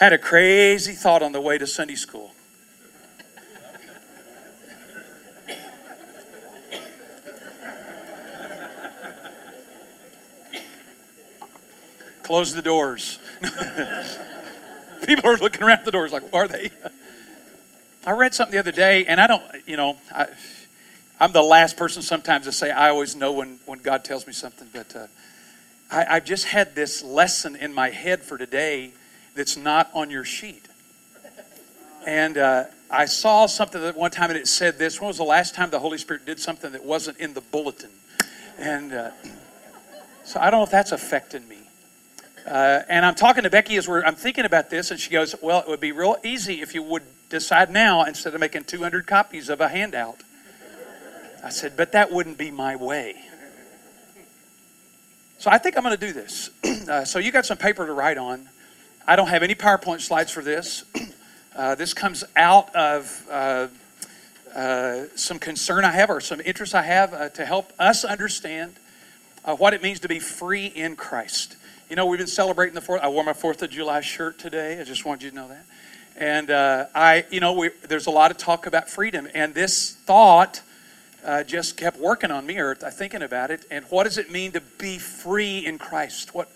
Had a crazy thought on the way to Sunday school. Close the doors. People are looking around the doors like, are they? I read something the other day, and I don't, you know, I, I'm the last person sometimes to say I always know when, when God tells me something, but uh, I, I just had this lesson in my head for today that's not on your sheet. And uh, I saw something that one time and it said this. When was the last time the Holy Spirit did something that wasn't in the bulletin? And uh, so I don't know if that's affecting me. Uh, and I'm talking to Becky as we're, I'm thinking about this, and she goes, Well, it would be real easy if you would decide now instead of making 200 copies of a handout. I said, But that wouldn't be my way. So I think I'm going to do this. Uh, so you got some paper to write on. I don't have any PowerPoint slides for this. Uh, this comes out of uh, uh, some concern I have or some interest I have uh, to help us understand uh, what it means to be free in Christ. You know, we've been celebrating the fourth. I wore my Fourth of July shirt today. I just wanted you to know that. And uh, I, you know, we, there's a lot of talk about freedom, and this thought just kept working on me, or thinking about it. And what does it mean to be free in Christ? What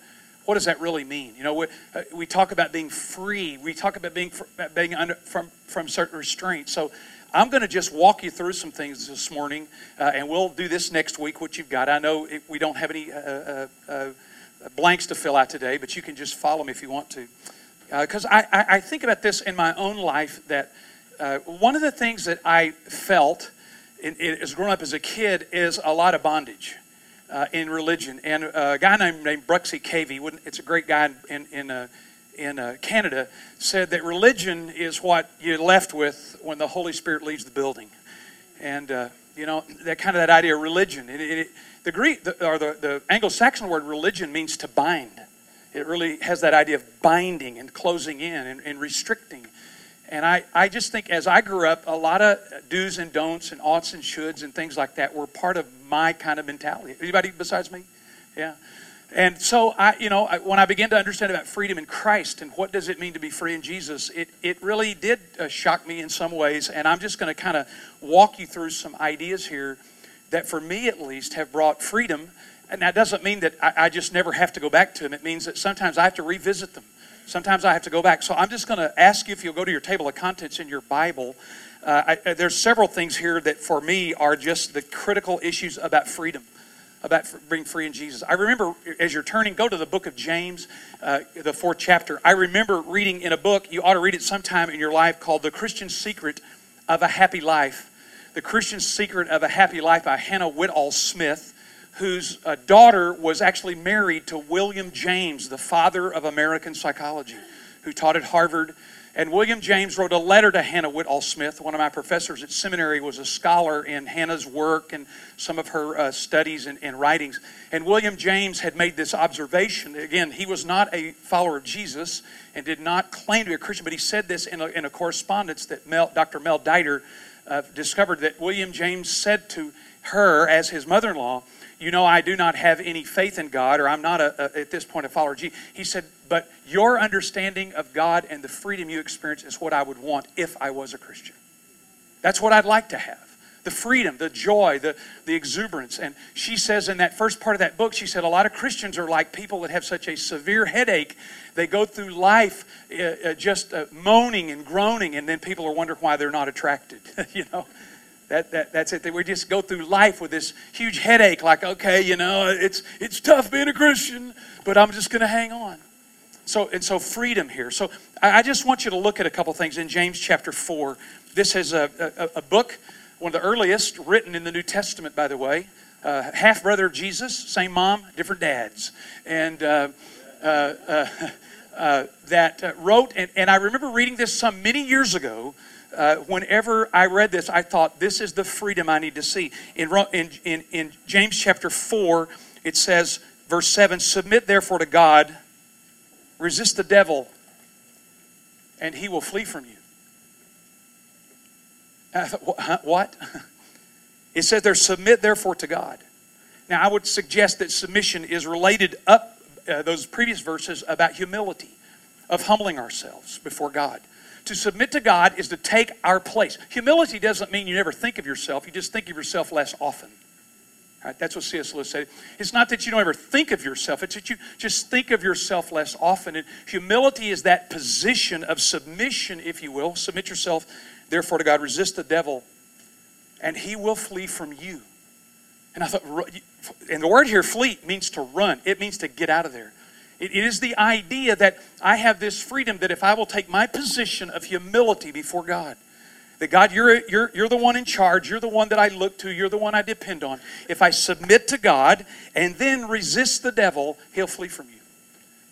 what does that really mean? You know, we, uh, we talk about being free. We talk about being being under, from from certain restraints. So I'm going to just walk you through some things this morning, uh, and we'll do this next week. What you've got, I know it, we don't have any uh, uh, uh blanks to fill out today, but you can just follow me if you want to, because I, I, I, think about this in my own life. That one of the things that I felt in, in, as growing up as a kid is a lot of bondage uh, in religion. And a guy named, named Bruxy Cavey, it's a great guy in, in, uh, in uh, Canada, said that religion is what you're left with when the Holy Spirit leaves the building. And, uh, you know, that kind of that idea of religion. It, it, the Greek, the, or the, the Anglo-Saxon word religion means to bind. It really has that idea of binding and closing in and, and restricting. And I, I just think as I grew up, a lot of do's and don'ts and oughts and shoulds and things like that were part of my kind of mentality. Anybody besides me? Yeah. And so I, you know, when I began to understand about freedom in Christ and what does it mean to be free in Jesus, it, it really did uh, shock me in some ways. And I'm just going to kind of walk you through some ideas here that, for me at least, have brought freedom. And that doesn't mean that I, I just never have to go back to them. It means that sometimes I have to revisit them Sometimes I have to go back. So I'm just going to ask you if you'll go to your table of contents in your Bible. Uh, I, uh, there's several things here that for me are just the critical issues about freedom, about being free in Jesus. I remember as you're turning, go to the book of James, uh, the fourth chapter. I remember reading in a book, you ought to read it sometime in your life, called The Christian Secret of a Happy Life. The Christian Secret of a Happy Life by Hannah Whitall Smith whose uh, daughter was actually married to William James, the father of American psychology, who taught at Harvard. And William James wrote a letter to Hannah Whitall Smith. One of my professors at seminary was a scholar in Hannah's work and some of her uh, studies and, and, writings. And William James had made this observation. Again, he was not a follower of Jesus and did not claim to be a Christian, but he said this in a, in a correspondence that Mel, Dr. Mel Dieter uh, discovered that William James said to her as his mother in law, you know, I do not have any faith in God, or I'm not a, a, at this point a follower of Jesus. He said, but your understanding of God and the freedom you experience is what I would want if I was a Christian. That's what I'd like to have. The freedom, the joy, the, the exuberance. And she says in that first part of that book, she said, a lot of Christians are like people that have such a severe headache. They go through life uh, uh, just uh, moaning and groaning, and then people are wondering why they're not attracted, you know? That, that, that's it. We just go through life with this huge headache, like, okay, you know, it's, it's tough being a Christian, but I'm just going to hang on. So, and so freedom here. So I, I, just want you to look at a couple things in James chapter 4. This is a, a, a book, one of the earliest written in the New Testament, by the way. Uh, half brother of Jesus, same mom, different dads. And uh, uh, uh, uh that wrote, and, and I remember reading this some many years ago uh, whenever I read this, I thought, this is the freedom I need to see. In, in, in, James chapter 4, it says, verse 7 Submit therefore to God, resist the devil, and he will flee from you. I thought, what? It says there, submit therefore to God. Now, I would suggest that submission is related up uh, those previous verses about humility. Of humbling ourselves before God. To submit to God is to take our place. Humility doesn't mean you never think of yourself, you just think of yourself less often. Right? That's what C.S. Lewis said. It's not that you don't ever think of yourself, it's that you just think of yourself less often. And humility is that position of submission, if you will. Submit yourself, therefore, to God. Resist the devil, and he will flee from you. And I thought, and the word here, flee, means to run, it means to get out of there. It is the idea that I have this freedom that if I will take my position of humility before God, that God, you're, you're, you're the one in charge. You're the one that I look to. You're the one I depend on. If I submit to God and then resist the devil, he'll flee from you.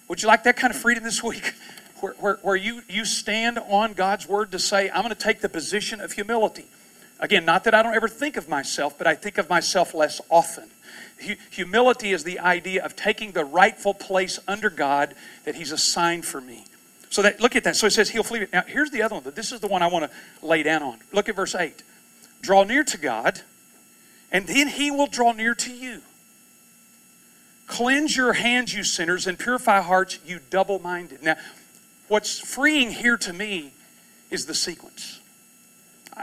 Would you like that kind of freedom this week? Where, where, where you, you stand on God's word to say, I'm going to take the position of humility. Again, not that I don't ever think of myself, but I think of myself less often. Humility is the idea of taking the rightful place under God that He's assigned for me. So that look at that. So it says he'll flee. Now here's the other one. This is the one I want to lay down on. Look at verse 8. Draw near to God, and then he will draw near to you. Cleanse your hands, you sinners, and purify hearts, you double minded. Now, what's freeing here to me is the sequence.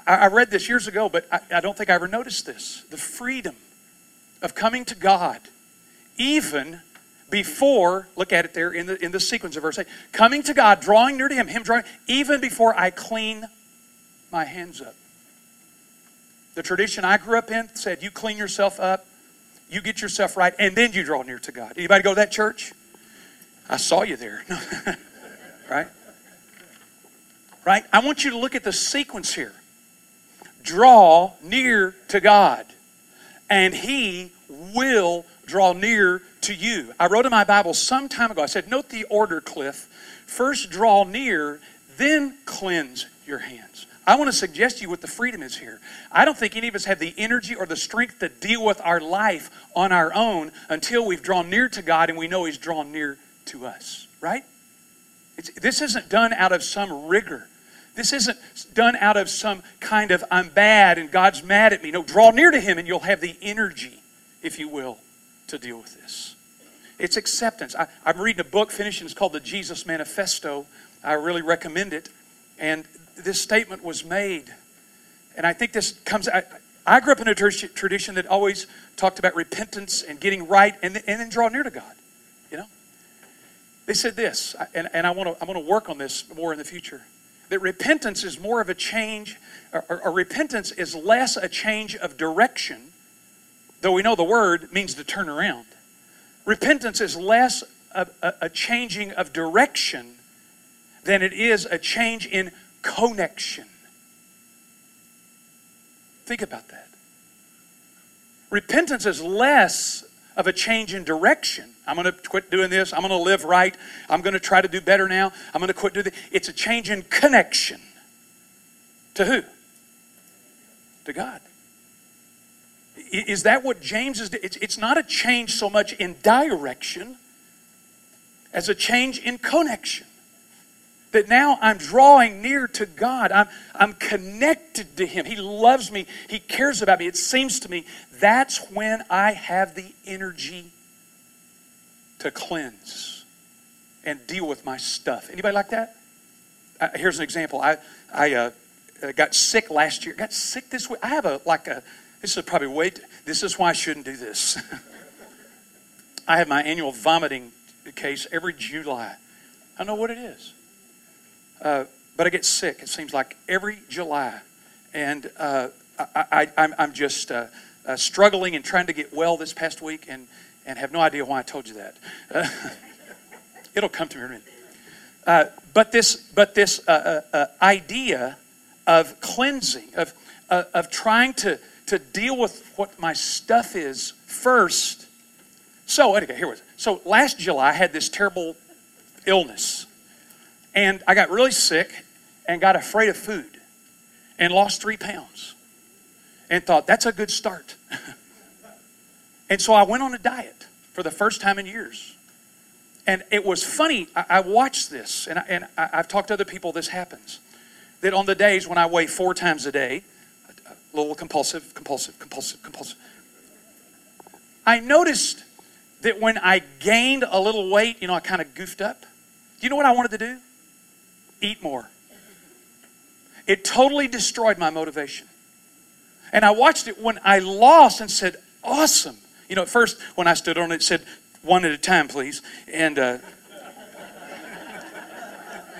I, I read this years ago, but I, I don't think I ever noticed this. The freedom of coming to God, even before, look at it there in the, in the sequence of verse 8, coming to God, drawing near to Him, Him drawing, even before I clean my hands up. The tradition I grew up in said, you clean yourself up, you get yourself right, and then you draw near to God. Anybody go to that church? I saw you there. right? Right? I want you to look at the sequence here. Draw near to God, and He will draw near to you. I wrote in my Bible some time ago, I said, Note the order, Cliff. First draw near, then cleanse your hands. I want to suggest to you what the freedom is here. I don't think any of us have the energy or the strength to deal with our life on our own until we've drawn near to God and we know He's drawn near to us, right? It's, this isn't done out of some rigor. This isn't done out of some kind of I'm bad and God's mad at me. No, draw near to Him and you'll have the energy, if you will, to deal with this. It's acceptance. I, am reading a book, finishing, it's called The Jesus Manifesto. I really recommend it. And this statement was made. And I think this comes, I, I grew up in a tradition that always talked about repentance and getting right and, and then draw near to God. You know? They said this, and, and I want to I want to work on this more in the future. That repentance is more of a change, or, or, repentance is less a change of direction though we know the word means to turn around. Repentance is less a, a, a changing of direction than it is a change in connection. Think about that. Repentance is less of a change in direction. I'm going to quit doing this. I'm going to live right. I'm going to try to do better now. I'm going to quit doing this. It's a change in connection. To who? To God. Is that what James is? It's, it's not a change so much in direction as a change in connection. That now I'm drawing near to God. I'm, I'm connected to Him. He loves me. He cares about me. It seems to me that's when I have the energy to cleanse and deal with my stuff. Anybody like that? Uh, here's an example. I, I uh, got sick last year. Got sick this week. I have a like a this is probably way, this is why I shouldn't do this. I have my annual vomiting case every July. I know what it is. Uh, but I get sick, it seems like every July. And uh, I, am just uh, uh, struggling and trying to get well this past week and, and have no idea why I told you that. it'll come to me in a minute. But this, but this uh, idea of cleansing, of, of trying to, to deal with what my stuff is first. So, okay, here was so last July I had this terrible illness, and I got really sick and got afraid of food, and lost three pounds, and thought that's a good start. and so I went on a diet for the first time in years. And it was funny. I, I watched this, and, I, and I, I've talked to other people. This happens that on the days when I weigh four times a day, a little compulsive, compulsive, compulsive, compulsive. I noticed that when I gained a little weight, you know, I kind of goofed up. Do you know what I wanted to do? Eat more. It totally destroyed my motivation. And I watched it when I lost and said, awesome. You know, at first, when I stood on it, it said, one at a time, please. And, uh,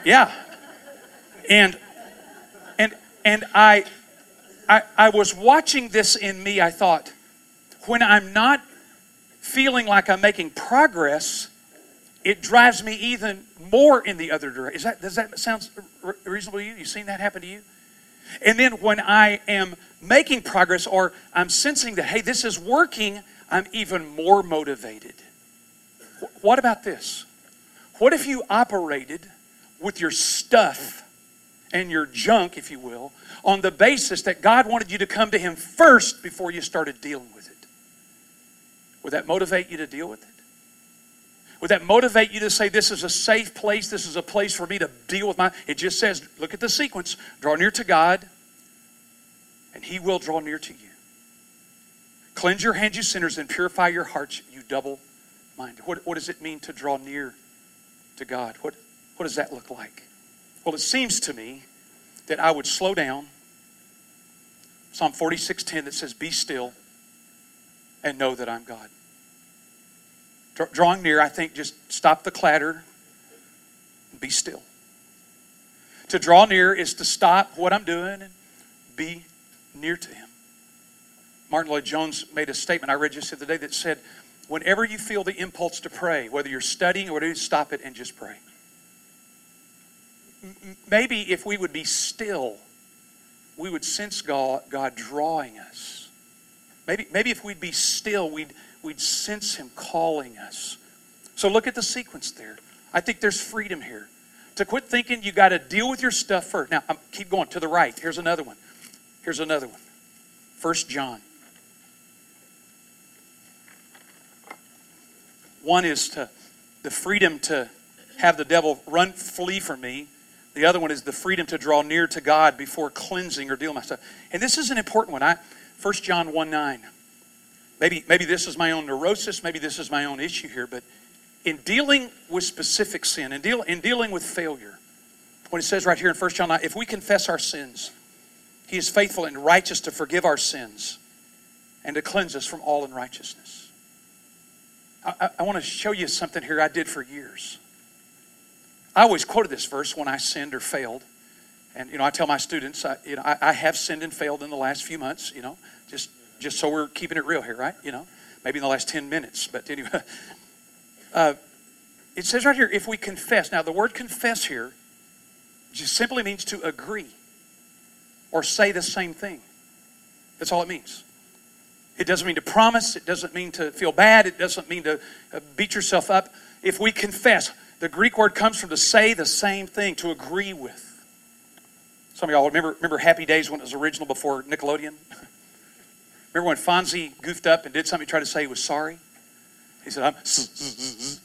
yeah. And, and, and I, I, I was watching this in me. I thought, when I'm not feeling like I'm making progress, it drives me even more in the other direction. Is that, does that sound reasonable to you? You've seen that happen to you? And then when I am making progress or I'm sensing that, hey, this is working, I'm even more motivated. What about this? What if you operated with your stuff and your junk, if you will, on the basis that God wanted you to come to Him first before you started dealing with it? Would that motivate you to deal with it? Would that motivate you to say, This is a safe place? This is a place for me to deal with my. It just says, look at the sequence draw near to God, and He will draw near to you. Cleanse your hands, you sinners, and purify your hearts, you double minded. What, what does it mean to draw near to God? What, what does that look like? Well, it seems to me that I would slow down. Psalm 46:10 that says, Be still and know that I'm God. Drawing near, I think, just stop the clatter be still. To draw near is to stop what I'm doing and be near to Him. Martyn Lloyd-Jones made a statement I read just the other day that said, Whenever you feel the impulse to pray, whether you're studying or whatever, stop it and just pray. Maybe if we would be still, we would sense God, God drawing us. Maybe, maybe if we'd be still, we'd, we'd sense Him calling us. So look at the sequence there. I think there's freedom here. To quit thinking you got to deal with your stuff first. Now, keep going to the right. Here's another one. Here's another one. First John. One is to the freedom to have the devil run, flee from me. The other one is the freedom to draw near to God before cleansing or with myself. And this is an important one. I 1 John 1 9. Maybe, maybe this is my own neurosis, maybe this is my own issue here, but in dealing with specific sin, in, deal, in dealing with failure, when it says right here in 1 John 9, if we confess our sins, he is faithful and righteous to forgive our sins and to cleanse us from all unrighteousness. I, I, I want to show you something here I did for years. I always quoted this verse when I sinned or failed. And, you know, I tell my students, I, you know, I, I have sinned and failed in the last few months, you know, just, just so we're keeping it real here, right? You know, maybe in the last 10 minutes. But anyway, uh, it says right here, if we confess. Now, the word confess here just simply means to agree or say the same thing. That's all it means. It doesn't mean to promise. It doesn't mean to feel bad. It doesn't mean to uh, beat yourself up. If we confess, the Greek word comes from to say the same thing, to agree with. Some of y'all remember, remember Happy Days when it was original before Nickelodeon? remember when Fonzie goofed up and did something, he tried to say he was sorry? He said, I'm,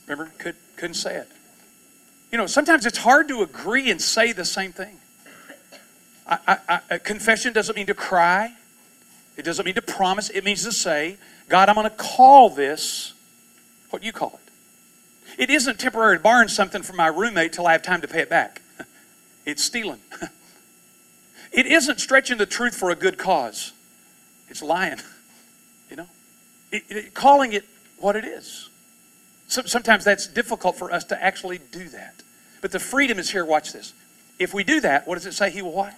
remember? Could, couldn't say it. You know, sometimes it's hard to agree and say the same thing. I, I, confession doesn't mean to cry. It doesn't mean to promise. It means to say, God, I'm going to call this what you call it. It isn't temporary borrowing something from my roommate till I have time to pay it back. It's stealing. It isn't stretching the truth for a good cause. It's lying. You know, it, it, calling it what it is. So, sometimes that's difficult for us to actually do that. But the freedom is here. Watch this. If we do that, what does it say? He will what?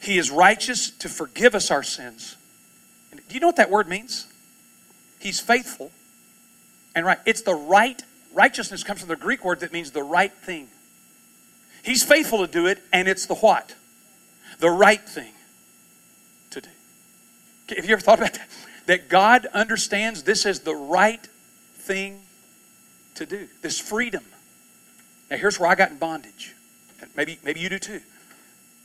He is righteous to forgive us our sins. And do you know what that word means? He's faithful and right. It's the right, righteousness comes from the Greek word that means the right thing. He's faithful to do it, and it's the what? The right thing. Have you ever thought about that? That God understands this is the right thing to do. This freedom. Now here's where I got in bondage. Maybe, maybe you do too.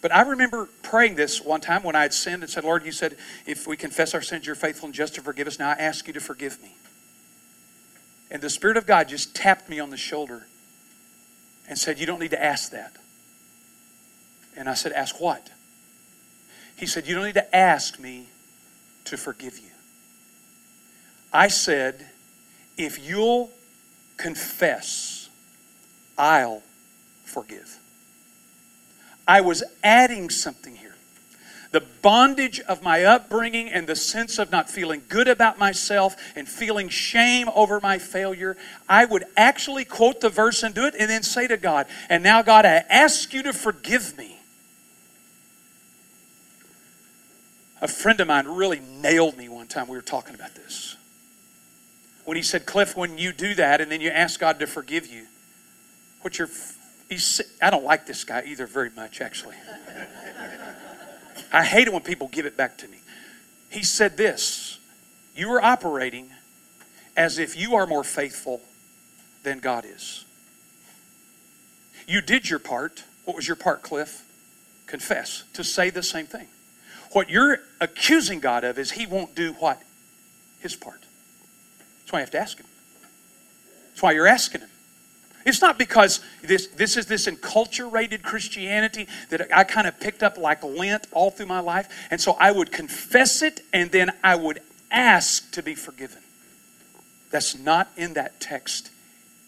But I remember praying this one time when I had sinned and said, Lord, you said, if we confess our sins, you're faithful and just to forgive us. Now I ask you to forgive me. And the Spirit of God just tapped me on the shoulder and said, You don't need to ask that. And I said, Ask what? He said, You don't need to ask me to forgive you. I said, If you'll confess, I'll forgive. I was adding something here. The bondage of my upbringing and the sense of not feeling good about myself and feeling shame over my failure, I would actually quote the verse and do it and then say to God, And now, God, I ask you to forgive me. A friend of mine really nailed me one time. We were talking about this. When he said, Cliff, when you do that and then you ask God to forgive you, what your he's, I don't like this guy either very much, actually. I hate it when people give it back to me. He said this You are operating as if you are more faithful than God is. You did your part. What was your part, Cliff? Confess, to say the same thing. What you're accusing God of is he won't do what? His part. That's why you have to ask him. That's why you're asking him. It's not because this, this is this enculturated Christianity that I kind of picked up like Lent all through my life. And so I would confess it and then I would ask to be forgiven. That's not in that text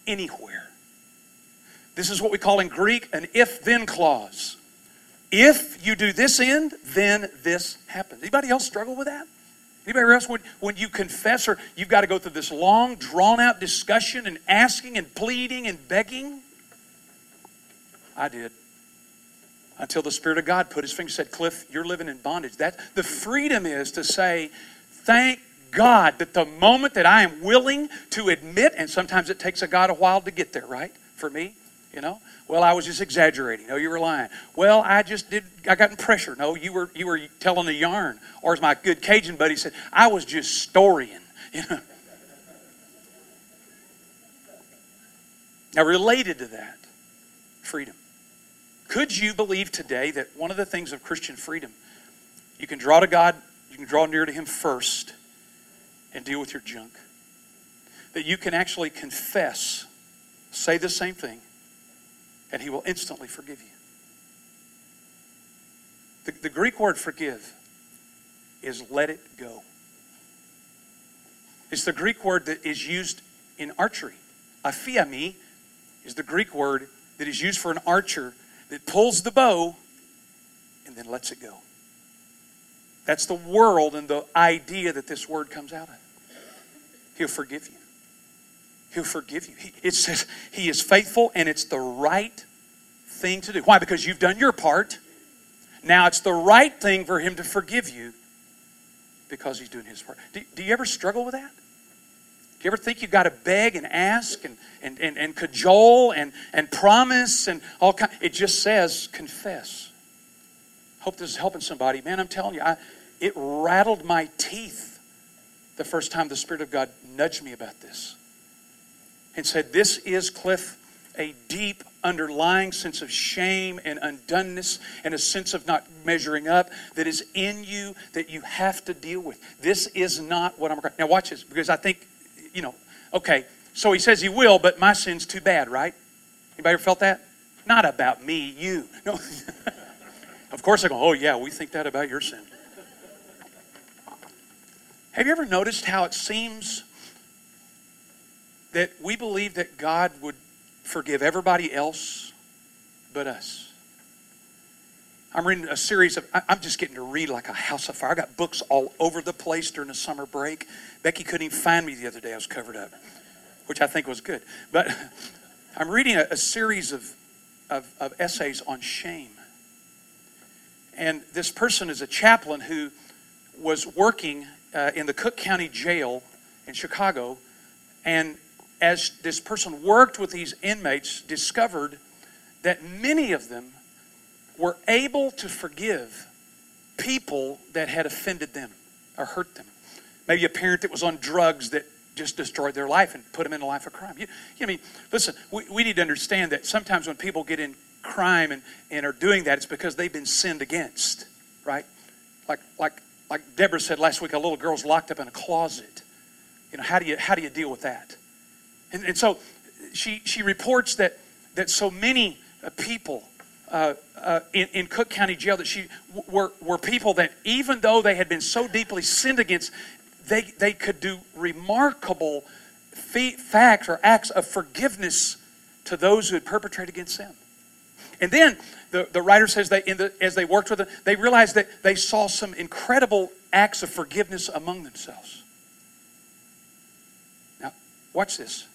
anywhere. This is what we call in Greek an if then clause. If you do this end, then this happens. Anybody else struggle with that? Anybody else, when, when you confess or you've got to go through this long, drawn out discussion and asking and pleading and begging? I did. Until the Spirit of God put his finger and said, Cliff, you're living in bondage. That the freedom is to say, thank God that the moment that I am willing to admit, and sometimes it takes a God a while to get there, right? For me, you know? Well, I was just exaggerating. No, you were lying. Well, I just did. I got in pressure. No, you were you were telling a yarn. Or as my good Cajun buddy said, I was just storying. You know. Now, related to that, freedom. Could you believe today that one of the things of Christian freedom, you can draw to God, you can draw near to Him first, and deal with your junk. That you can actually confess, say the same thing, and He will instantly forgive you. The, the Greek word forgive is let it go. It's the Greek word that is used in archery. Aphiemi is the Greek word that is used for an archer that pulls the bow and then lets it go. That's the world and the idea that this word comes out of. He'll forgive you. He'll forgive you. He, it says He is faithful and it's the right thing to do. Why? Because you've done your part. Now it's the right thing for Him to forgive you because He's doing His part. Do, do you ever struggle with that? Do you ever think you've got to beg and ask and, and, and, and cajole and, and promise and all kind? It just says confess. Hope this is helping somebody. Man, I'm telling you, I, it rattled my teeth the first time the Spirit of God nudged me about this and said, This is, Cliff, a deep underlying sense of shame and undoneness and a sense of not measuring up that is in you that you have to deal with. This is not what I'm. Now, watch this because I think, you know, okay, so he says he will, but my sin's too bad, right? Anybody ever felt that? Not about me, you. No. of course I go, oh, yeah, we think that about your sin. Have you ever noticed how it seems that we believe that God would forgive everybody else but us? I'm reading a series of, I'm just getting to read like a house of fire. I got books all over the place during the summer break. Becky couldn't even find me the other day. I was covered up, which I think was good. But I'm reading a, a series of, of, of essays on shame. And this person is a chaplain who was working uh, in the Cook County Jail in Chicago. And as this person worked with these inmates, discovered that many of them were able to forgive people that had offended them or hurt them. Maybe a parent that was on drugs that just destroyed their life and put them in a life of crime. You, you know, I mean, listen, we, we need to understand that sometimes when people get in crime and, and are doing that, it's because they've been sinned against, right? Like, like like Deborah said last week, a little girl's locked up in a closet. You know, how do you, how do you deal with that? And, and so she, she reports that, that so many uh, people uh, uh, in, in Cook County Jail that she were, were people that even though they had been so deeply sinned against, they, they could do remarkable facts or acts of forgiveness to those who had perpetrated against them. And then the, the writer says that the, as they worked with them, they realized that they saw some incredible acts of forgiveness among themselves. Now, watch this.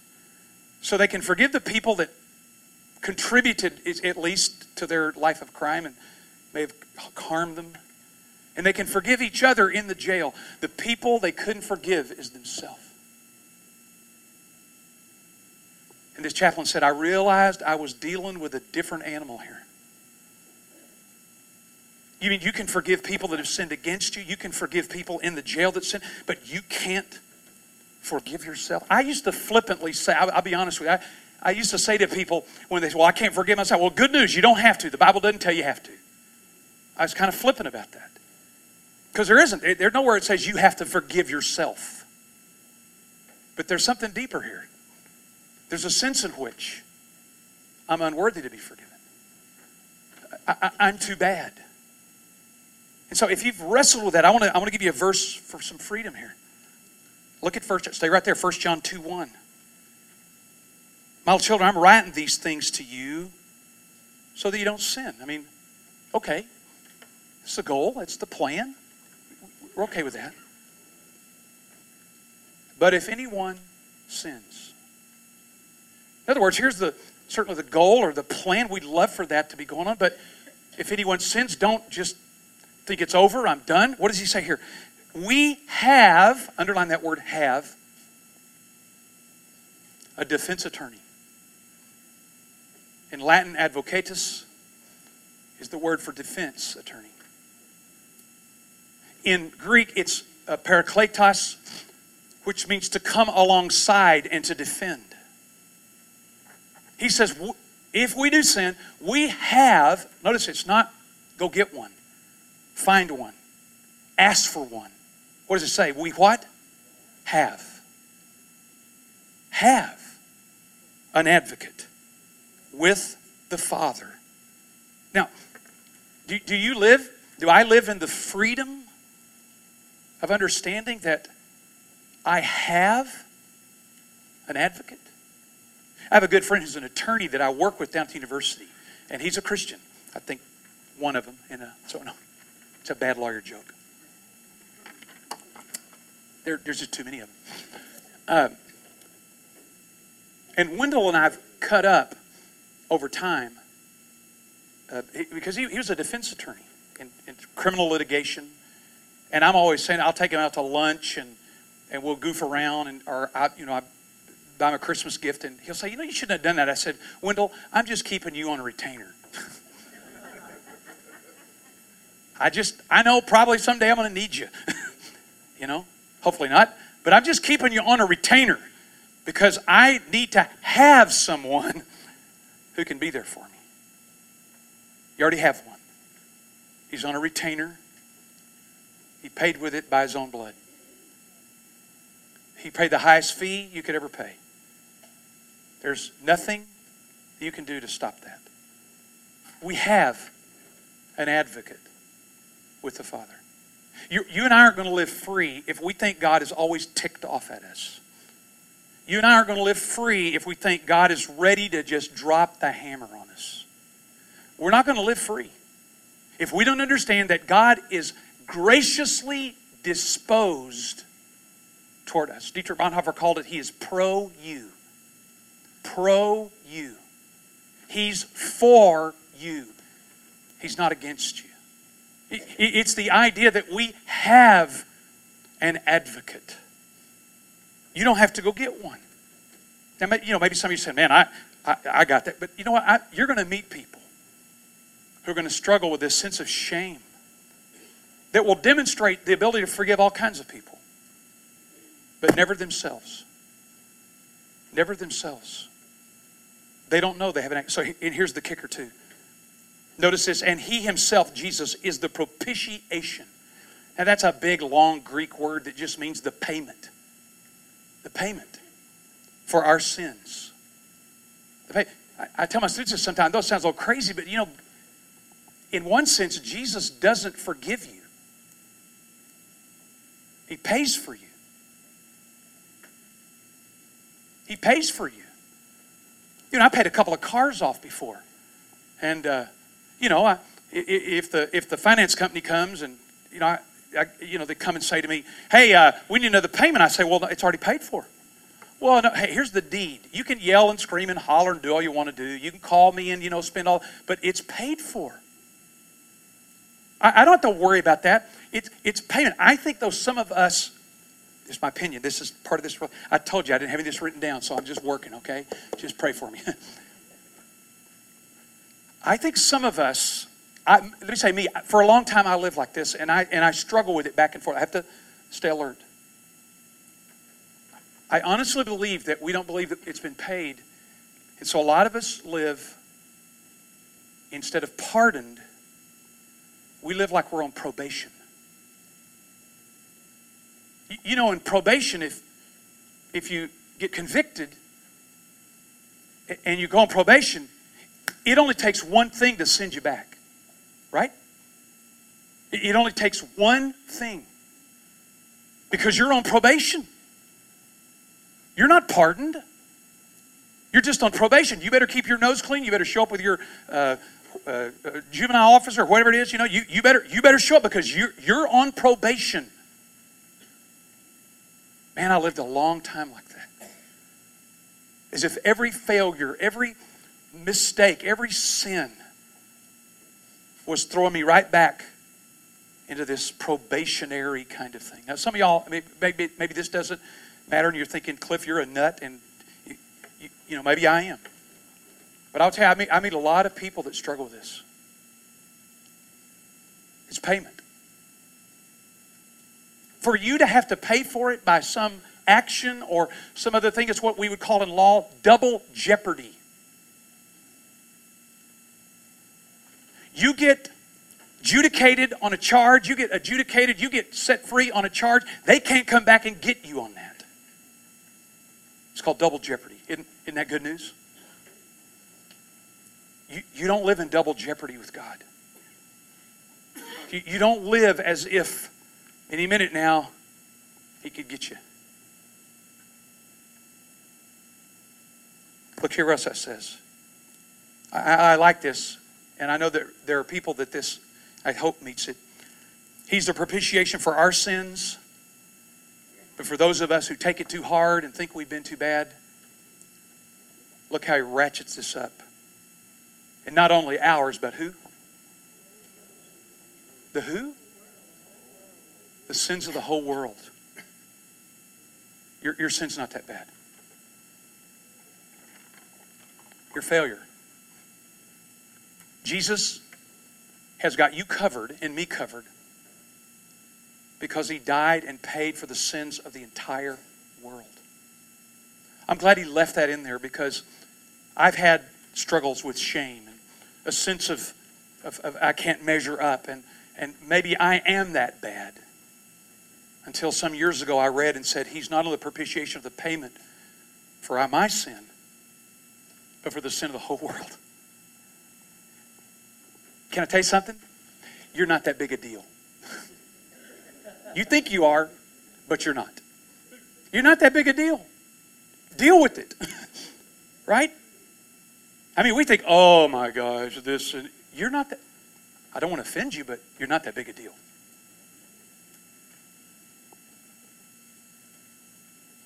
So they can forgive the people that contributed, at least, to their life of crime and may have harmed them. And they can forgive each other in the jail. The people they couldn't forgive is themselves. And this chaplain said, I realized I was dealing with a different animal here. You mean you can forgive people that have sinned against you? You can forgive people in the jail that sin, but you can't forgive yourself? I used to flippantly say, I'll, I'll be honest with you, I, I used to say to people when they say, Well, I can't forgive myself. Well, good news, you don't have to. The Bible doesn't tell you have to. I was kind of flippant about that. Because there isn't. There's nowhere it says you have to forgive yourself. But there's something deeper here. There's a sense in which I'm unworthy to be forgiven. I, am too bad. And so if you've wrestled with that, I want to I want to give you a verse for some freedom here. Look at first, stay right there, 1 John 2 1. My little children, I'm writing these things to you so that you don't sin. I mean, okay. It's the goal, it's the plan. We're okay with that. But if anyone sins, in other words, here's the certainly the goal or the plan. We'd love for that to be going on, but if anyone sins, don't just think it's over, I'm done. What does he say here? We have, underline that word have, a defense attorney. In Latin, advocatus is the word for defense attorney. In Greek, it's uh, parakletos, which means to come alongside and to defend. He says, if we do sin, we have, notice it's not go get one, find one, ask for one. What does it say? We what? Have. Have an advocate with the Father. Now, do, do you live, do I live in the freedom of understanding that I have an advocate? I have a good friend who's an attorney that I work with down at the university, and he's a Christian. I think one of them. In a, uh, so no, it's a bad lawyer joke. There, there's just too many of them. Uh, and Wendell and I have cut up over time uh, because he, he, was a defense attorney in, in, criminal litigation. And I'm always saying I'll take him out to lunch and, and we'll goof around and or I, you know I buy him a Christmas gift and he'll say you know you shouldn't have done that. I said Wendell I'm just keeping you on a retainer. I just I know probably someday I'm going to need you. you know Hopefully not. But I'm just keeping you on a retainer because I need to have someone who can be there for me. You already have one. He's on a retainer. He paid with it by his own blood. He paid the highest fee you could ever pay. There's nothing you can do to stop that. We have an advocate with the Father. You, you and I aren't going to live free if we think God is always ticked off at us. You and I aren't going to live free if we think God is ready to just drop the hammer on us. We're not going to live free if we don't understand that God is graciously disposed toward us. Dietrich Bonhoeffer called it, He is pro you. Pro you. He's for you. He's not against you. It's the idea that we have an advocate. You don't have to go get one. Now, you know, maybe some of you say, man, I, I, I got that. But you know what? I, you're going to meet people who are going to struggle with this sense of shame that will demonstrate the ability to forgive all kinds of people, but never themselves. Never themselves. They don't know they have an. So, and here's the kicker, too. Notice this, and he himself, Jesus, is the propitiation. Now, that's a big, long Greek word that just means the payment. The payment for our sins. I, I, tell my students sometimes, those sounds a little crazy, but you know, in one sense, Jesus doesn't forgive you, He pays for you. He pays for you. You know, I paid a couple of cars off before. And, uh, you know, I, if, the, if the finance company comes and, you know, I, I, you know, they come and say to me, hey, uh, we need another payment. I say, well, it's already paid for. Well, no, hey, here's the deed. You can yell and scream and holler and do all you want to do. You can call me and, you know, spend all, but it's paid for. I, I don't have to worry about that. It's, it's payment. I think, though, some of us, it's my opinion, this is part of this. I told you I didn't have this written down, so I'm just working, okay? Just pray for me. I think some of us, I, let me say me, for a long time I lived like this, and I, and I struggle with it back and forth. I have to stay alert. I honestly believe that we don't believe that it's been paid. And so a lot of us live, instead of pardoned, we live like we're on probation. You know, in probation, if, if you get convicted and you go on probation, it only takes one thing to send you back, right? It only takes one thing because you're on probation. You're not pardoned. You're just on probation. You better keep your nose clean. You better show up with your uh, uh, uh, juvenile officer, or whatever it is. You know, you, you better you better show up because you're you're on probation. Man, I lived a long time like that. As if every failure, every mistake, every sin was throwing me right back into this probationary kind of thing. Now, some of y'all, maybe, maybe this doesn't matter, and you're thinking, Cliff, you're a nut, and you, you, you know, maybe I am. But I'll tell you, I meet, I meet a lot of people that struggle with this. It's payment for you to have to pay for it by some action or some other thing, it's what we would call in law double jeopardy. You get adjudicated on a charge, you get adjudicated, you get set free on a charge, they can't come back and get you on that. It's called double jeopardy. Isn't, isn't that good news? You, you don't live in double jeopardy with God. You, you don't live as if any minute now, he could get you. Look here what that says. I, I like this, and I know that there are people that this, I hope, meets it. He's the propitiation for our sins, but for those of us who take it too hard and think we've been too bad, look how he ratchets this up. And not only ours, but who? The who? the sins of the whole world. Your, your sin's not that bad. Your failure. Jesus has got you covered and me covered because he died and paid for the sins of the entire world. I'm glad he left that in there because I've had struggles with shame and a sense of, of, of I can't measure up and, and maybe I am that bad until some years ago I read and said, He's not only the propitiation of the payment for my sin, but for the sin of the whole world. Can I tell you something? You're not that big a deal. You think you are, but you're not. You're not that big a deal. Deal with it. right? I mean, we think, oh my gosh, this, and you're not that. I don't want to offend you, but you're not that big a deal.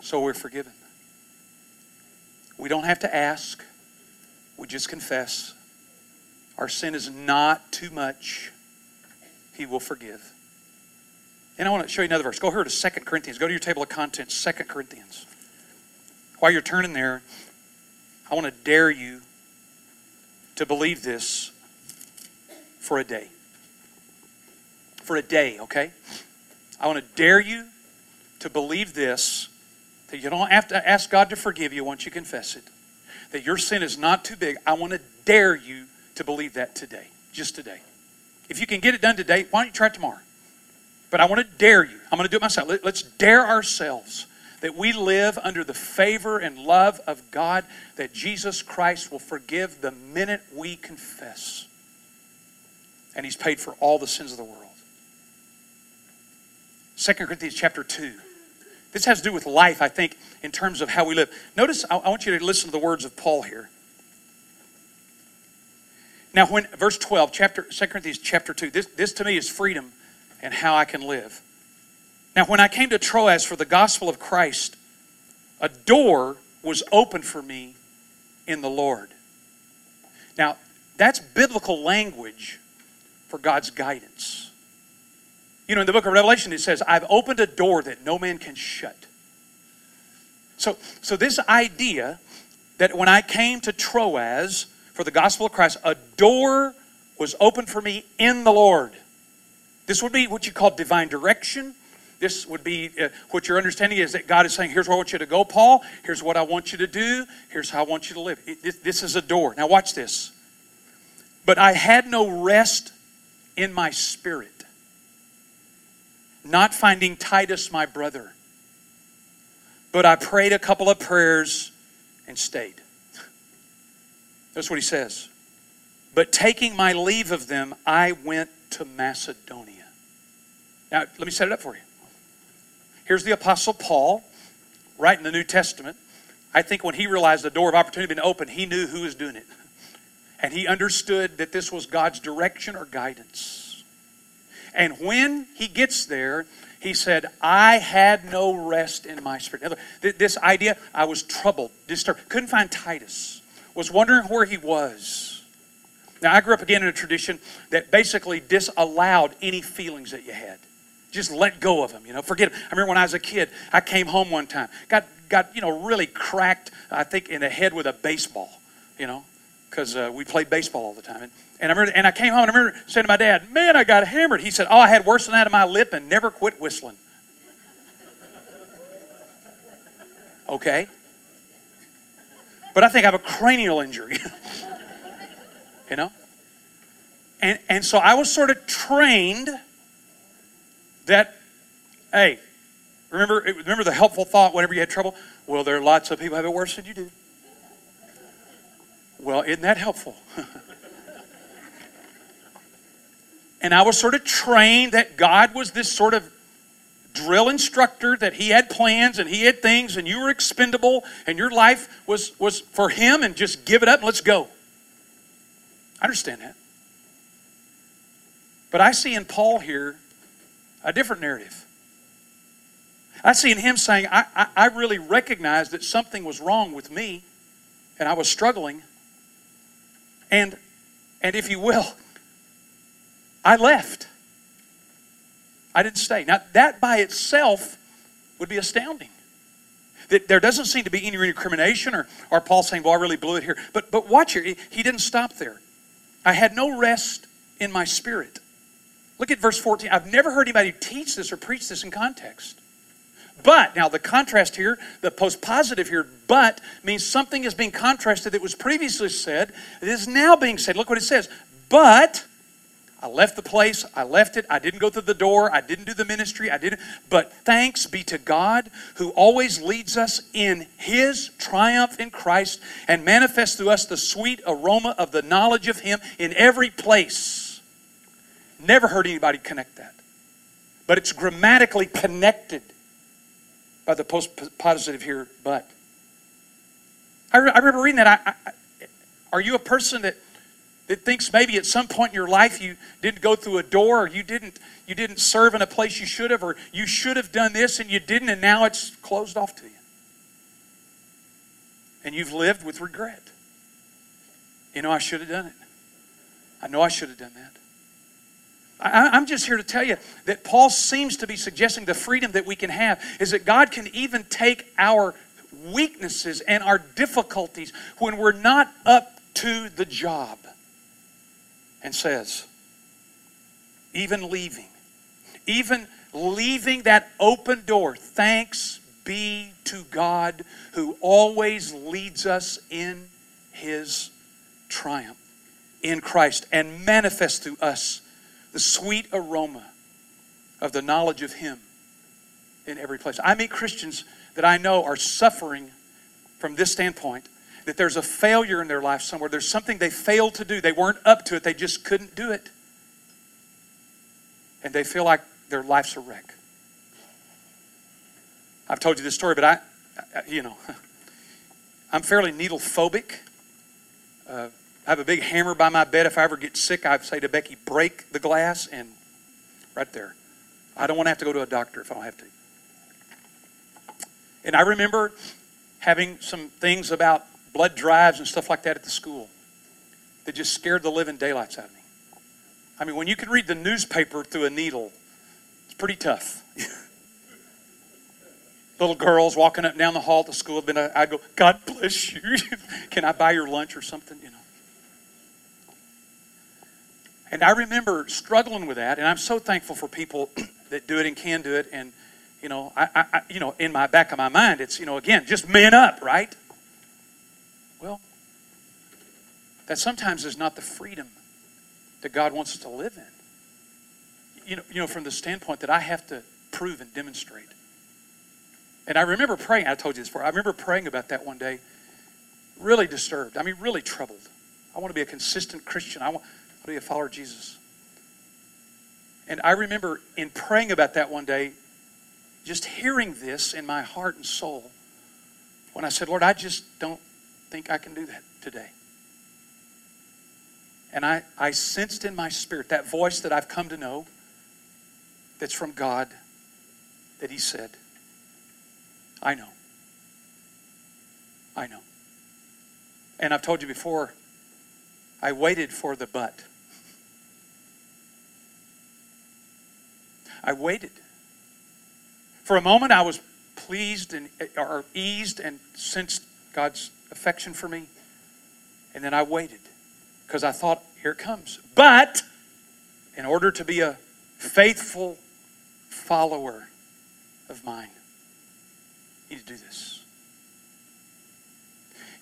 So we're forgiven. We don't have to ask, we just confess. Our sin is not too much. He will forgive. And I want to show you another verse. Go here to Second Corinthians. Go to your table of contents, Second Corinthians. While you're turning there, I want to dare you to believe this for a day. For a day, okay? I want to dare you to believe this that you don't have to ask God to forgive you once you confess it. That your sin is not too big. I want to dare you to believe that today, just today. If you can get it done today, why don't you try it tomorrow? But I want to dare you. I'm going to do it myself. Let's dare ourselves that we live under the favor and love of God, that Jesus Christ will forgive the minute we confess. And He's paid for all the sins of the world. 2 Corinthians chapter 2. This has to do with life, I think, in terms of how we live. Notice, I want you to listen to the words of Paul here. Now, when verse 12, chapter 2 Corinthians chapter 2, this, this to me is freedom and how I can live. Now, when I came to Troas for the gospel of Christ, a door was opened for me in the Lord. Now, that's biblical language for God's guidance. You know, in the book of Revelation, it says, I've opened a door that no man can shut. So, so this idea that when I came to Troas for the gospel of Christ, a door was opened for me in the Lord. This would be what you call divine direction. This would be uh, what your understanding is that God is saying, Here's where I want you to go, Paul. Here's what I want you to do. Here's how I want you to live. It, this, this is a door. Now, watch this. But I had no rest in my spirit not finding Titus, my brother. But I prayed a couple of prayers and stayed. That's what he says. But taking my leave of them, I went to Macedonia. Now, let me set it up for you. Here's the Apostle Paul, right in the New Testament. I think when he realized the door of opportunity had been opened, he knew who was doing it. And he understood that this was God's direction or guidance. And when he gets there, he said, I had no rest in my spirit. This idea, I was troubled, disturbed, couldn't find Titus, was wondering where he was. Now, I grew up again in a tradition that basically disallowed any feelings that you had. Just let go of them, you know, forget them. I remember when I was a kid, I came home one time, got, got you know, really cracked, I think, in the head with a baseball, you know, because uh, we played baseball all the time. And, and I remember, and I came home and I remember saying to my dad, "Man, I got hammered." He said, "Oh, I had worse than that in my lip and never quit whistling." Okay, but I think I have a cranial injury. you know, and and so I was sort of trained that, hey, remember remember the helpful thought whenever you had trouble. Well, there are lots of people have it worse than you do. Well, isn't that helpful? And I was sort of trained that God was this sort of drill instructor, that He had plans and He had things, and you were expendable, and your life was, was for Him, and just give it up and let's go. I understand that. But I see in Paul here a different narrative. I see in him saying, I, I, I really recognize that something was wrong with me, and I was struggling. And, and if you will, I left. I didn't stay. Now, that by itself would be astounding. That there doesn't seem to be any recrimination or, or Paul saying, well, I really blew it here. But, but watch here, he didn't stop there. I had no rest in my spirit. Look at verse 14. I've never heard anybody teach this or preach this in context. But, now the contrast here, the post positive here, but means something is being contrasted that was previously said, it is now being said. Look what it says. But I left the place, I left it, I didn't go through the door, I didn't do the ministry, I didn't. But thanks be to God who always leads us in his triumph in Christ and manifests through us the sweet aroma of the knowledge of him in every place. Never heard anybody connect that. But it's grammatically connected by the post positive here, but. I, re- I remember reading that. I, I, are you a person that that thinks maybe at some point in your life you didn't go through a door or you didn't you didn't serve in a place you should have or you should have done this and you didn't and now it's closed off to you. And you've lived with regret. You know i should have done it. I know i should have done that. I, i'm just here to tell you that paul seems to be suggesting the freedom that we can have is that god can even take our weaknesses and our difficulties when we're not up to the job and says, even leaving, even leaving that open door, thanks be to God who always leads us in his triumph in Christ and manifests to us the sweet aroma of the knowledge of him in every place. I meet Christians that I know are suffering from this standpoint that there's a failure in their life somewhere. There's something they failed to do. They weren't up to it, they just couldn't do it. And they feel like their life's a wreck. I've told you this story, but I, I you know, I'm fairly needle phobic. Uh, I have a big hammer by my bed. If I ever get sick, I say to Becky, break the glass and right there. I don't want to have to go to a doctor if I don't have to. And I remember having some things about blood drives and stuff like that at the school that just scared the living daylights out of me. I mean, when you can read the newspaper through a needle, it's pretty tough. Little girls walking up and down the hall the school, been I'd go, God bless you. can I buy your lunch or something? You know. And I remember struggling with that, and I'm so thankful for people that do it and can do it. And you know, I, I, you know, in my back of my mind, it's you know, again, just man up, right? Well, that sometimes is not the freedom that God wants us to live in. You know, you know, from the standpoint that I have to prove and demonstrate. And I remember praying. I told you this before. I remember praying about that one day. Really disturbed. I mean, really troubled. I want to be a consistent Christian. I want to be a follower of Jesus. And I remember in praying about that one day, just hearing this in my heart and soul when I said, Lord, I just don't think I can do that today. And I, I sensed in my spirit that voice that I've come to know that's from God that He said, I know. I know. And I've told you before, I waited for the but. I waited. For a moment, I was pleased and or eased and sensed God's affection for me. And then I waited because I thought, here it comes. But in order to be a faithful follower of mine, you need to do this.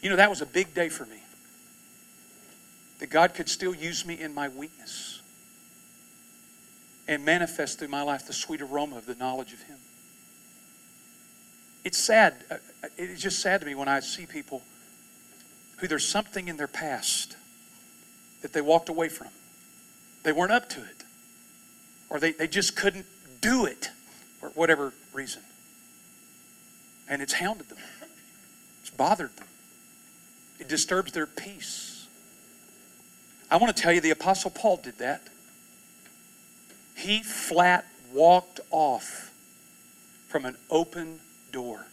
You know, that was a big day for me. That God could still use me in my weakness and manifest through my life the sweet aroma of the knowledge of Him. It's sad. Uh, it's just sad to me when I see people who there's something in their past that they walked away from. They weren't up to it. Or they, they just couldn't do it for whatever reason. And it's hounded them, it's bothered them, it disturbs their peace. I want to tell you, the Apostle Paul did that. He flat walked off from an open door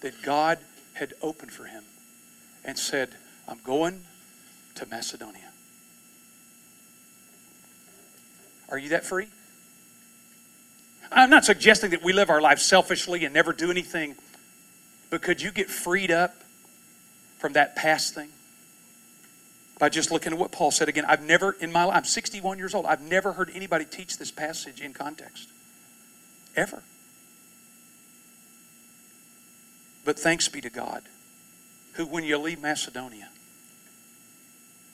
that God had opened for him and said, I'm going to Macedonia. Are you that free? I'm not suggesting that we live our life selfishly and never do anything, but could you get freed up from that past thing? By just looking at what Paul said again, I've never in my life, I'm 61 years old, I've never heard anybody teach this passage in context. Ever. But thanks be to God, who, when you leave Macedonia,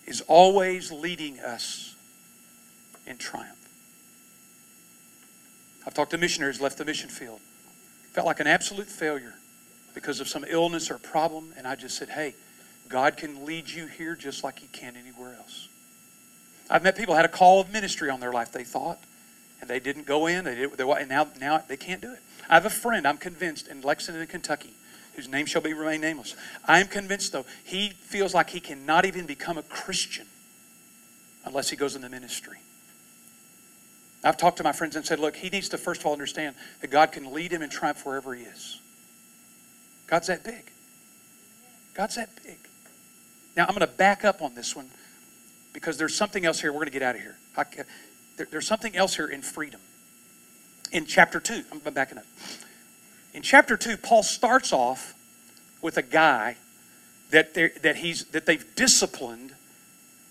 is always leading us in triumph. I've talked to missionaries left the mission field. Felt like an absolute failure because of some illness or problem, and I just said, hey, God can lead you here just like He can anywhere else. I've met people had a call of ministry on their life, they thought, and they didn't go in. They did, they, and now, now they can't do it. I have a friend, I'm convinced, in Lexington, Kentucky, whose name shall be remain nameless. I am convinced, though, he feels like he cannot even become a Christian unless he goes in the ministry. I've talked to my friends and said, look, he needs to first of all understand that God can lead him in triumph wherever he is. God's that big. God's that big. Now, I'm going to back up on this one because there's something else here. We're going to get out of here. I, there, there's something else here in freedom. In chapter 2, I'm backing up. In chapter 2, Paul starts off with a guy that, that, he's, that they've disciplined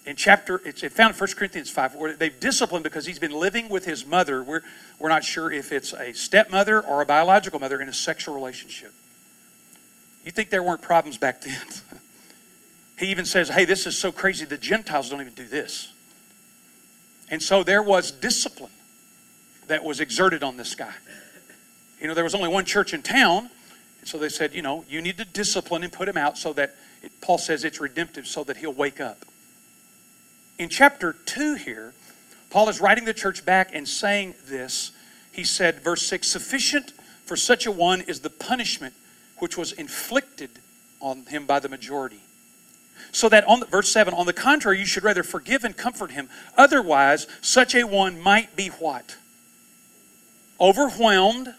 in chapter, it's found in 1 Corinthians 5, where they've disciplined because he's been living with his mother. We're, we're not sure if it's a stepmother or a biological mother in a sexual relationship. You think there weren't problems back then? he even says, hey, this is so crazy, the Gentiles don't even do this. And so there was discipline that was exerted on this guy. You know, there was only one church in town, and so they said, you know, you need to discipline and put him out so that, it, Paul says it's redemptive, so that he'll wake up. In chapter 2 here, Paul is writing the church back and saying this. He said, verse 6 Sufficient for such a one is the punishment which was inflicted on him by the majority. So that on the, verse 7, on the contrary, you should rather forgive and comfort him. Otherwise, such a one might be what? Overwhelmed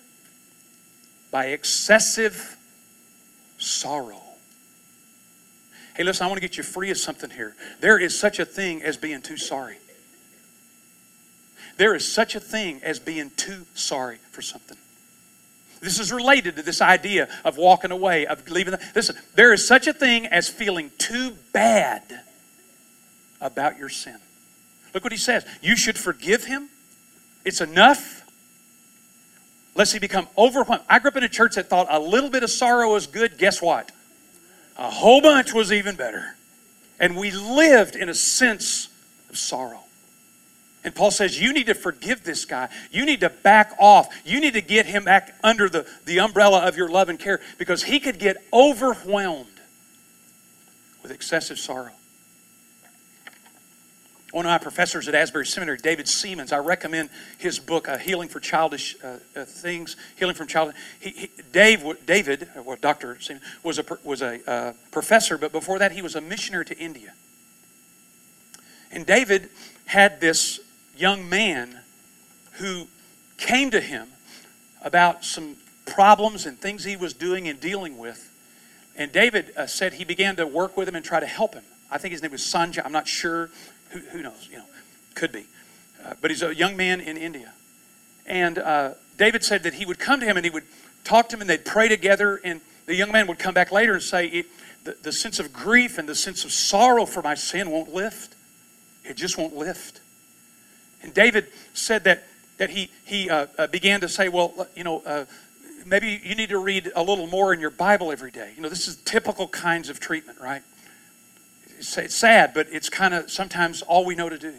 by excessive sorrow. Hey, listen, I want to get you free of something here. There is such a thing as being too sorry. There is such a thing as being too sorry for something. This is related to this idea of walking away, of leaving. The, listen, there is such a thing as feeling too bad about your sin. Look what he says. You should forgive him. It's enough. Lest he become overwhelmed. I grew up in a church that thought a little bit of sorrow was good. Guess what? A whole bunch was even better. And we lived in a sense of sorrow. And Paul says, You need to forgive this guy. You need to back off. You need to get him back under the, the umbrella of your love and care because he could get overwhelmed with excessive sorrow. One of my professors at Asbury Seminary, David Seamands, I recommend his book, uh, Healing for Childish uh, uh, Things, Healing from Childhood. He, he, Dave, David, uh, well, Dr. Seamands, was a, was a uh, professor, but before that, he was a missionary to India. And David had this young man who came to him about some problems and things he was doing and dealing with. And David uh, said he began to work with him and try to help him. I think his name was Sanjay. I'm not sure. Who, who knows? You know, could be. Uh, but he's a young man in India. And uh, David said that he would come to him and he would talk to him and they'd pray together. And the young man would come back later and say, the, the sense of grief and the sense of sorrow for my sin won't lift. It just won't lift. And David said that, that he, he uh, uh, began to say, well, you know, uh, maybe you need to read a little more in your Bible every day. You know, this is typical kinds of treatment, right? It's, sad, but it's kind of sometimes all we know to do.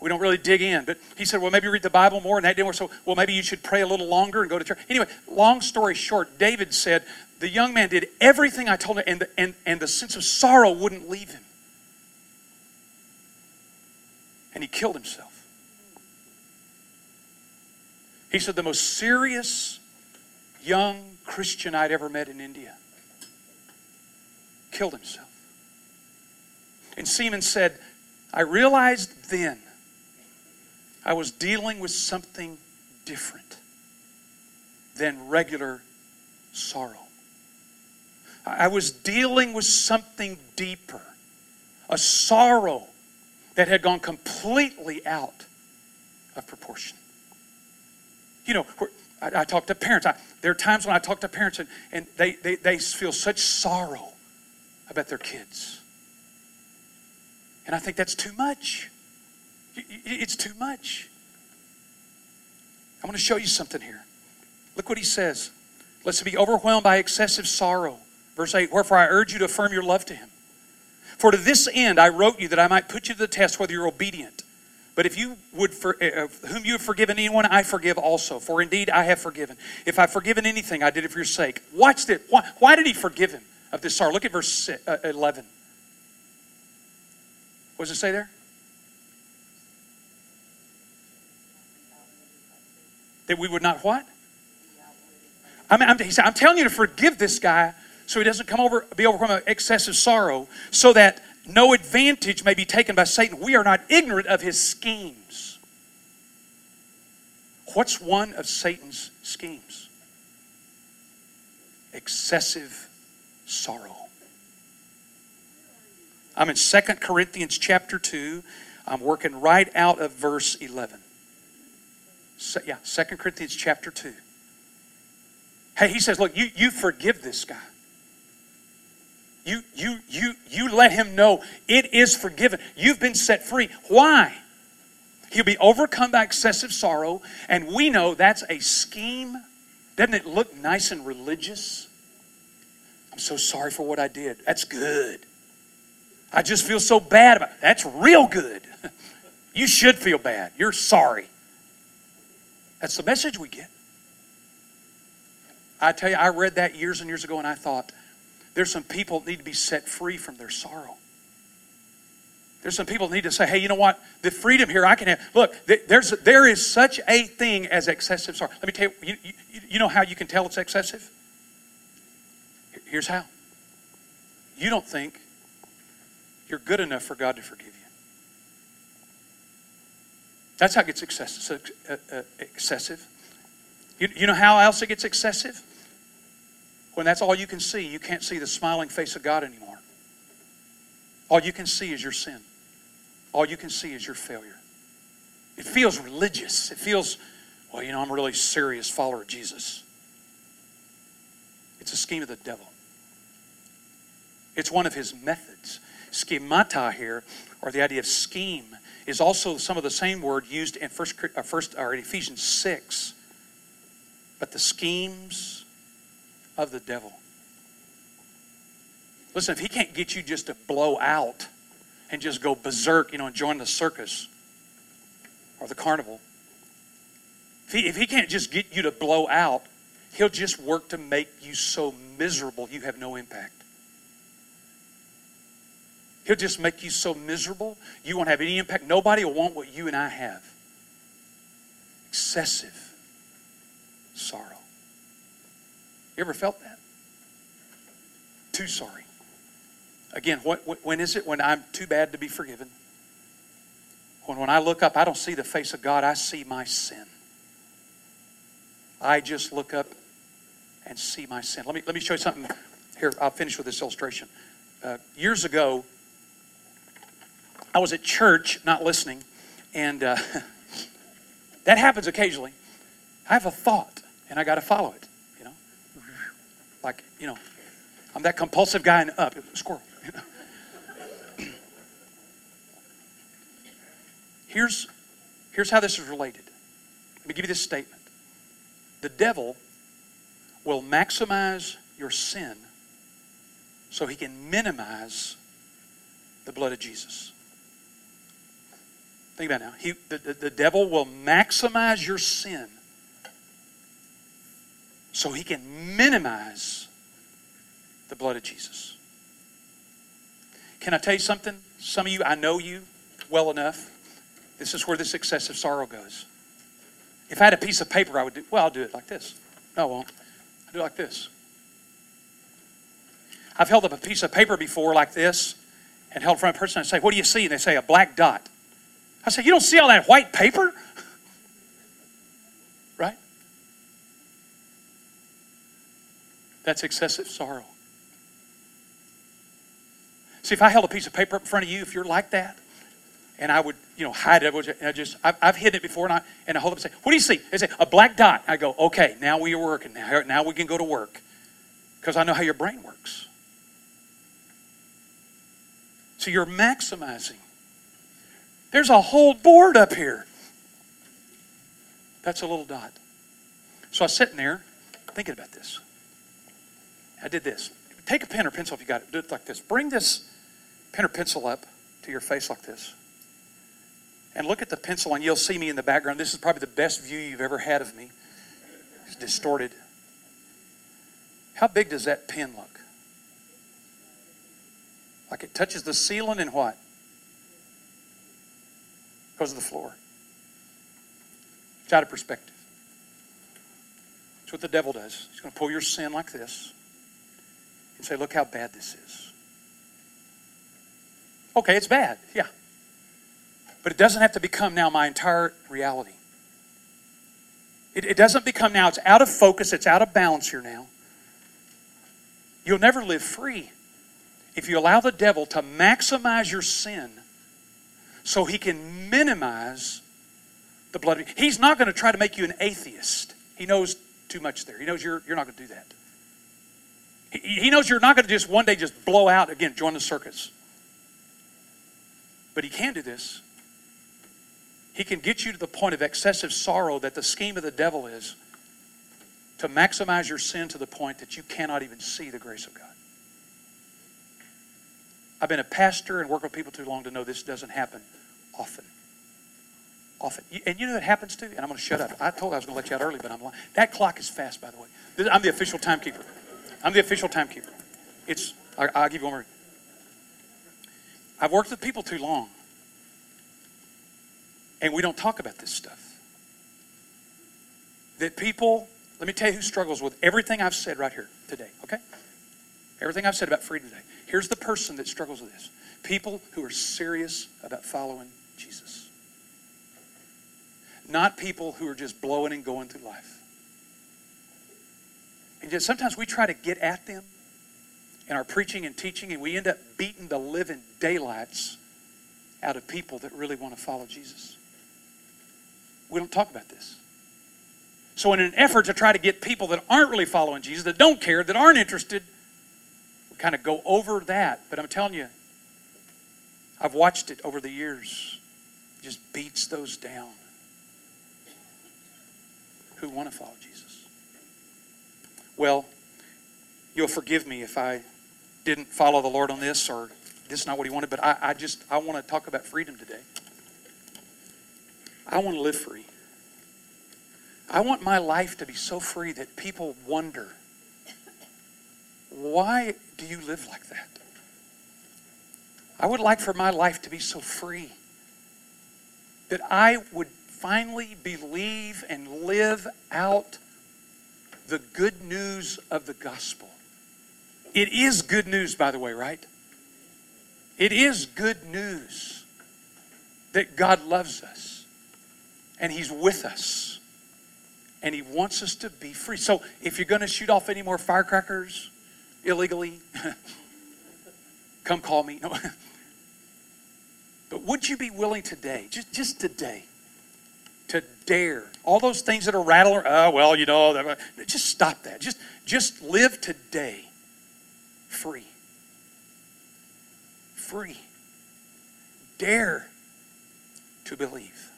We don't really dig in. But he said, well, maybe read the Bible more, and that didn't work. So, well, maybe you should pray a little longer and go to church. Anyway, long story short, David said, the young man did everything I told him, and the, and, and the sense of sorrow wouldn't leave him. and he killed himself. He said, The most serious young Christian I'd ever met in India killed himself. And Seamands said, I realized then I was dealing with something different than regular sorrow. I was dealing with something deeper, a sorrow that had gone completely out of proportion. You know, I, I talk to parents. I, there are times when I talk to parents and, and they, they, they feel such sorrow about their kids. And I think that's too much. It's too much. I want to show you something here. Look what he says. Let's be overwhelmed by excessive sorrow. Verse 8 Wherefore I urge you to affirm your love to him. For to this end I wrote you that I might put you to the test whether you're obedient. But if you would, for, uh, whom you have forgiven anyone, I forgive also. For indeed I have forgiven. If I've forgiven anything, I did it for your sake. Watch this. Why, why did he forgive him of this sorrow? Look at verse uh, 11. What does it say there? That we would not what? I mean, I'm, I'm telling you to forgive this guy so he doesn't come over, be overcome with excessive sorrow, so that no advantage may be taken by Satan. We are not ignorant of his schemes. What's one of Satan's schemes? Excessive sorrow. I'm in Second Corinthians chapter 2. I'm working right out of verse 11. So, yeah, Second Corinthians chapter 2. Hey, he says, look, you, you forgive this guy. You, you, you, you let him know it is forgiven. You've been set free. Why? He'll be overcome by excessive sorrow, and we know that's a scheme. Doesn't it look nice and religious? I'm so sorry for what I did. That's good. I just feel so bad about it. That's real good. You should feel bad. You're sorry. That's the message we get. I tell you, I read that years and years ago, and I thought, there's some people that need to be set free from their sorrow. There's some people that need to say, hey, you know what? The freedom here I can have. Look, there's, there is such a thing as excessive sorrow. Let me tell you, you, you, you know how you can tell it's excessive? Here's how. You don't think you're good enough for God to forgive you. That's how it gets excessive. Uh, uh, excessive. You, you know how else it gets excessive? When that's all you can see, you can't see the smiling face of God anymore. All you can see is your sin. All you can see is your failure. It feels religious. It feels, well, you know, I'm a really serious follower of Jesus. It's a scheme of the devil. It's one of his methods. Schemata here, or the idea of scheme, is also some of the same word used in first, uh, first or in Ephesians 6. But the schemes of the devil. Listen, if he can't get you just to blow out and just go berserk, you know, and join the circus or the carnival, if he, if he can't just get you to blow out, he'll just work to make you so miserable you have no impact. He'll just make you so miserable you won't have any impact. Nobody will want what you and I have. Excessive sorrow. You ever felt that? Too sorry. Again, what, when is it when I'm too bad to be forgiven? When, when I look up, I don't see the face of God, I see my sin. I just look up and see my sin. Let me, let me show you something. Here, I'll finish with this illustration. Uh, years ago, I was at church, not listening, and uh, that happens occasionally. I have a thought, and I got to follow it. You know, like you know, I'm that compulsive guy and up squirrel. You know? here's here's how this is related. Let me give you this statement. The devil will maximize your sin so he can minimize the blood of Jesus. Think about now. He, the, the, the devil will maximize your sin so he can minimize the blood of Jesus. Can I tell you something? Some of you, I know you well enough. This is where this excessive sorrow goes. If I had a piece of paper, I would do, well, I'll do it like this. No, I won't. I'll do it like this. I've held up a piece of paper before like this and held in front of a person and say, What do you see? And they say, A black dot. I said, You don't see all that white paper? right? That's excessive sorrow. See, if I held a piece of paper up in front of you, if you're like that, and I would, you know, hide it, and I just, I've, I've hidden it before, and I, and I hold up and say, What do you see? They say, A black dot. I go, Okay, now we are working. Now, now we can go to work. Because I know how your brain works. So you're maximizing there's a whole board up here. That's a little dot. So I was sitting there thinking about this. I did this. Take a pen or pencil if you got it. Do it like this. Bring this pen or pencil up to your face like this. And look at the pencil, and you'll see me in the background. This is probably the best view you've ever had of me. It's distorted. How big does that pen look? Like it touches the ceiling and what? Because of the floor. It's out of perspective. It's what the devil does. He's going to pull your sin like this and say, Look how bad this is. Okay, it's bad, yeah. But it doesn't have to become now my entire reality. It, it doesn't become now, it's out of focus, it's out of balance here now. You'll never live free if you allow the devil to maximize your sin so he can minimize the blood. He's not going to try to make you an atheist. He knows too much there. He knows you're, you're not going to do that. He, he knows you're not going to just one day just blow out again, join the circus. But he can do this. He can get you to the point of excessive sorrow that the scheme of the devil is to maximize your sin to the point that you cannot even see the grace of God. I've been a pastor and worked with people too long to know this doesn't happen often. Often. And you know what happens too? And I'm going to shut up. I told I was going to let you out early, but I'm lying. That clock is fast, by the way. I'm the official timekeeper. I'm the official timekeeper. It's, I, will give you one more. I've worked with people too long, and we don't talk about this stuff. That people, let me tell you who struggles with everything I've said right here today, okay? Everything I've said about freedom today. Here's the person that struggles with this people who are serious about following Jesus, not people who are just blowing and going through life. And yet sometimes we try to get at them in our preaching and teaching, and we end up beating the living daylights out of people that really want to follow Jesus. We don't talk about this. So, in an effort to try to get people that aren't really following Jesus, that don't care, that aren't interested, kind of go over that. But I'm telling you, I've watched it over the years. It just beats those down who want to follow Jesus. Well, you'll forgive me if I didn't follow the Lord on this or this is not what he wanted, but I, I just I want to talk about freedom today. I want to live free. I want my life to be so free that people wonder, why do you live like that? I would like for my life to be so free that I would finally believe and live out the good news of the gospel. It is good news, by the way, right? It is good news that God loves us and He's with us and He wants us to be free. So if you're going to shoot off any more firecrackers illegally, come call me. No. but would you be willing today, just, just today, to dare all those things that are rattling? Oh, well, you know, just stop that. Just, just live today free. Free. Dare to believe.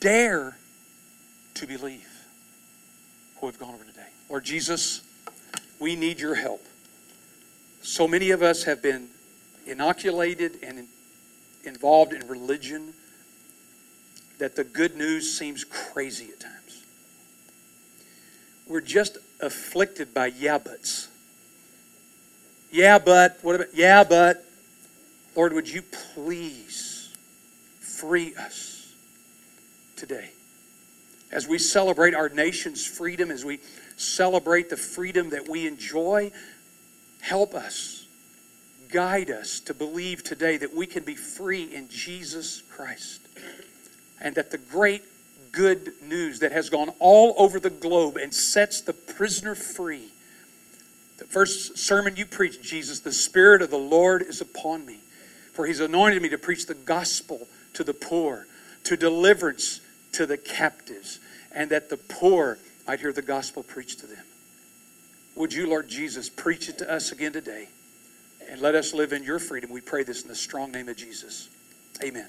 Dare to believe what we've gone over today. Lord Jesus, we need your help. So many of us have been inoculated and involved in religion that the good news seems crazy at times. We're just afflicted by yeah buts. Yeah, but, what about, yeah, but, Lord, would you please free us today? As we celebrate our nation's freedom, as we celebrate the freedom that we enjoy, help us, guide us to believe today that we can be free in Jesus Christ. And that the great good news that has gone all over the globe and sets the prisoner free the first sermon you preached, Jesus, the Spirit of the Lord is upon me. For he's anointed me to preach the gospel to the poor, to deliverance to the captives, and that the poor might hear the gospel preached to them. Would you, Lord Jesus, preach it to us again today? And let us live in your freedom. We pray this in the strong name of Jesus. Amen.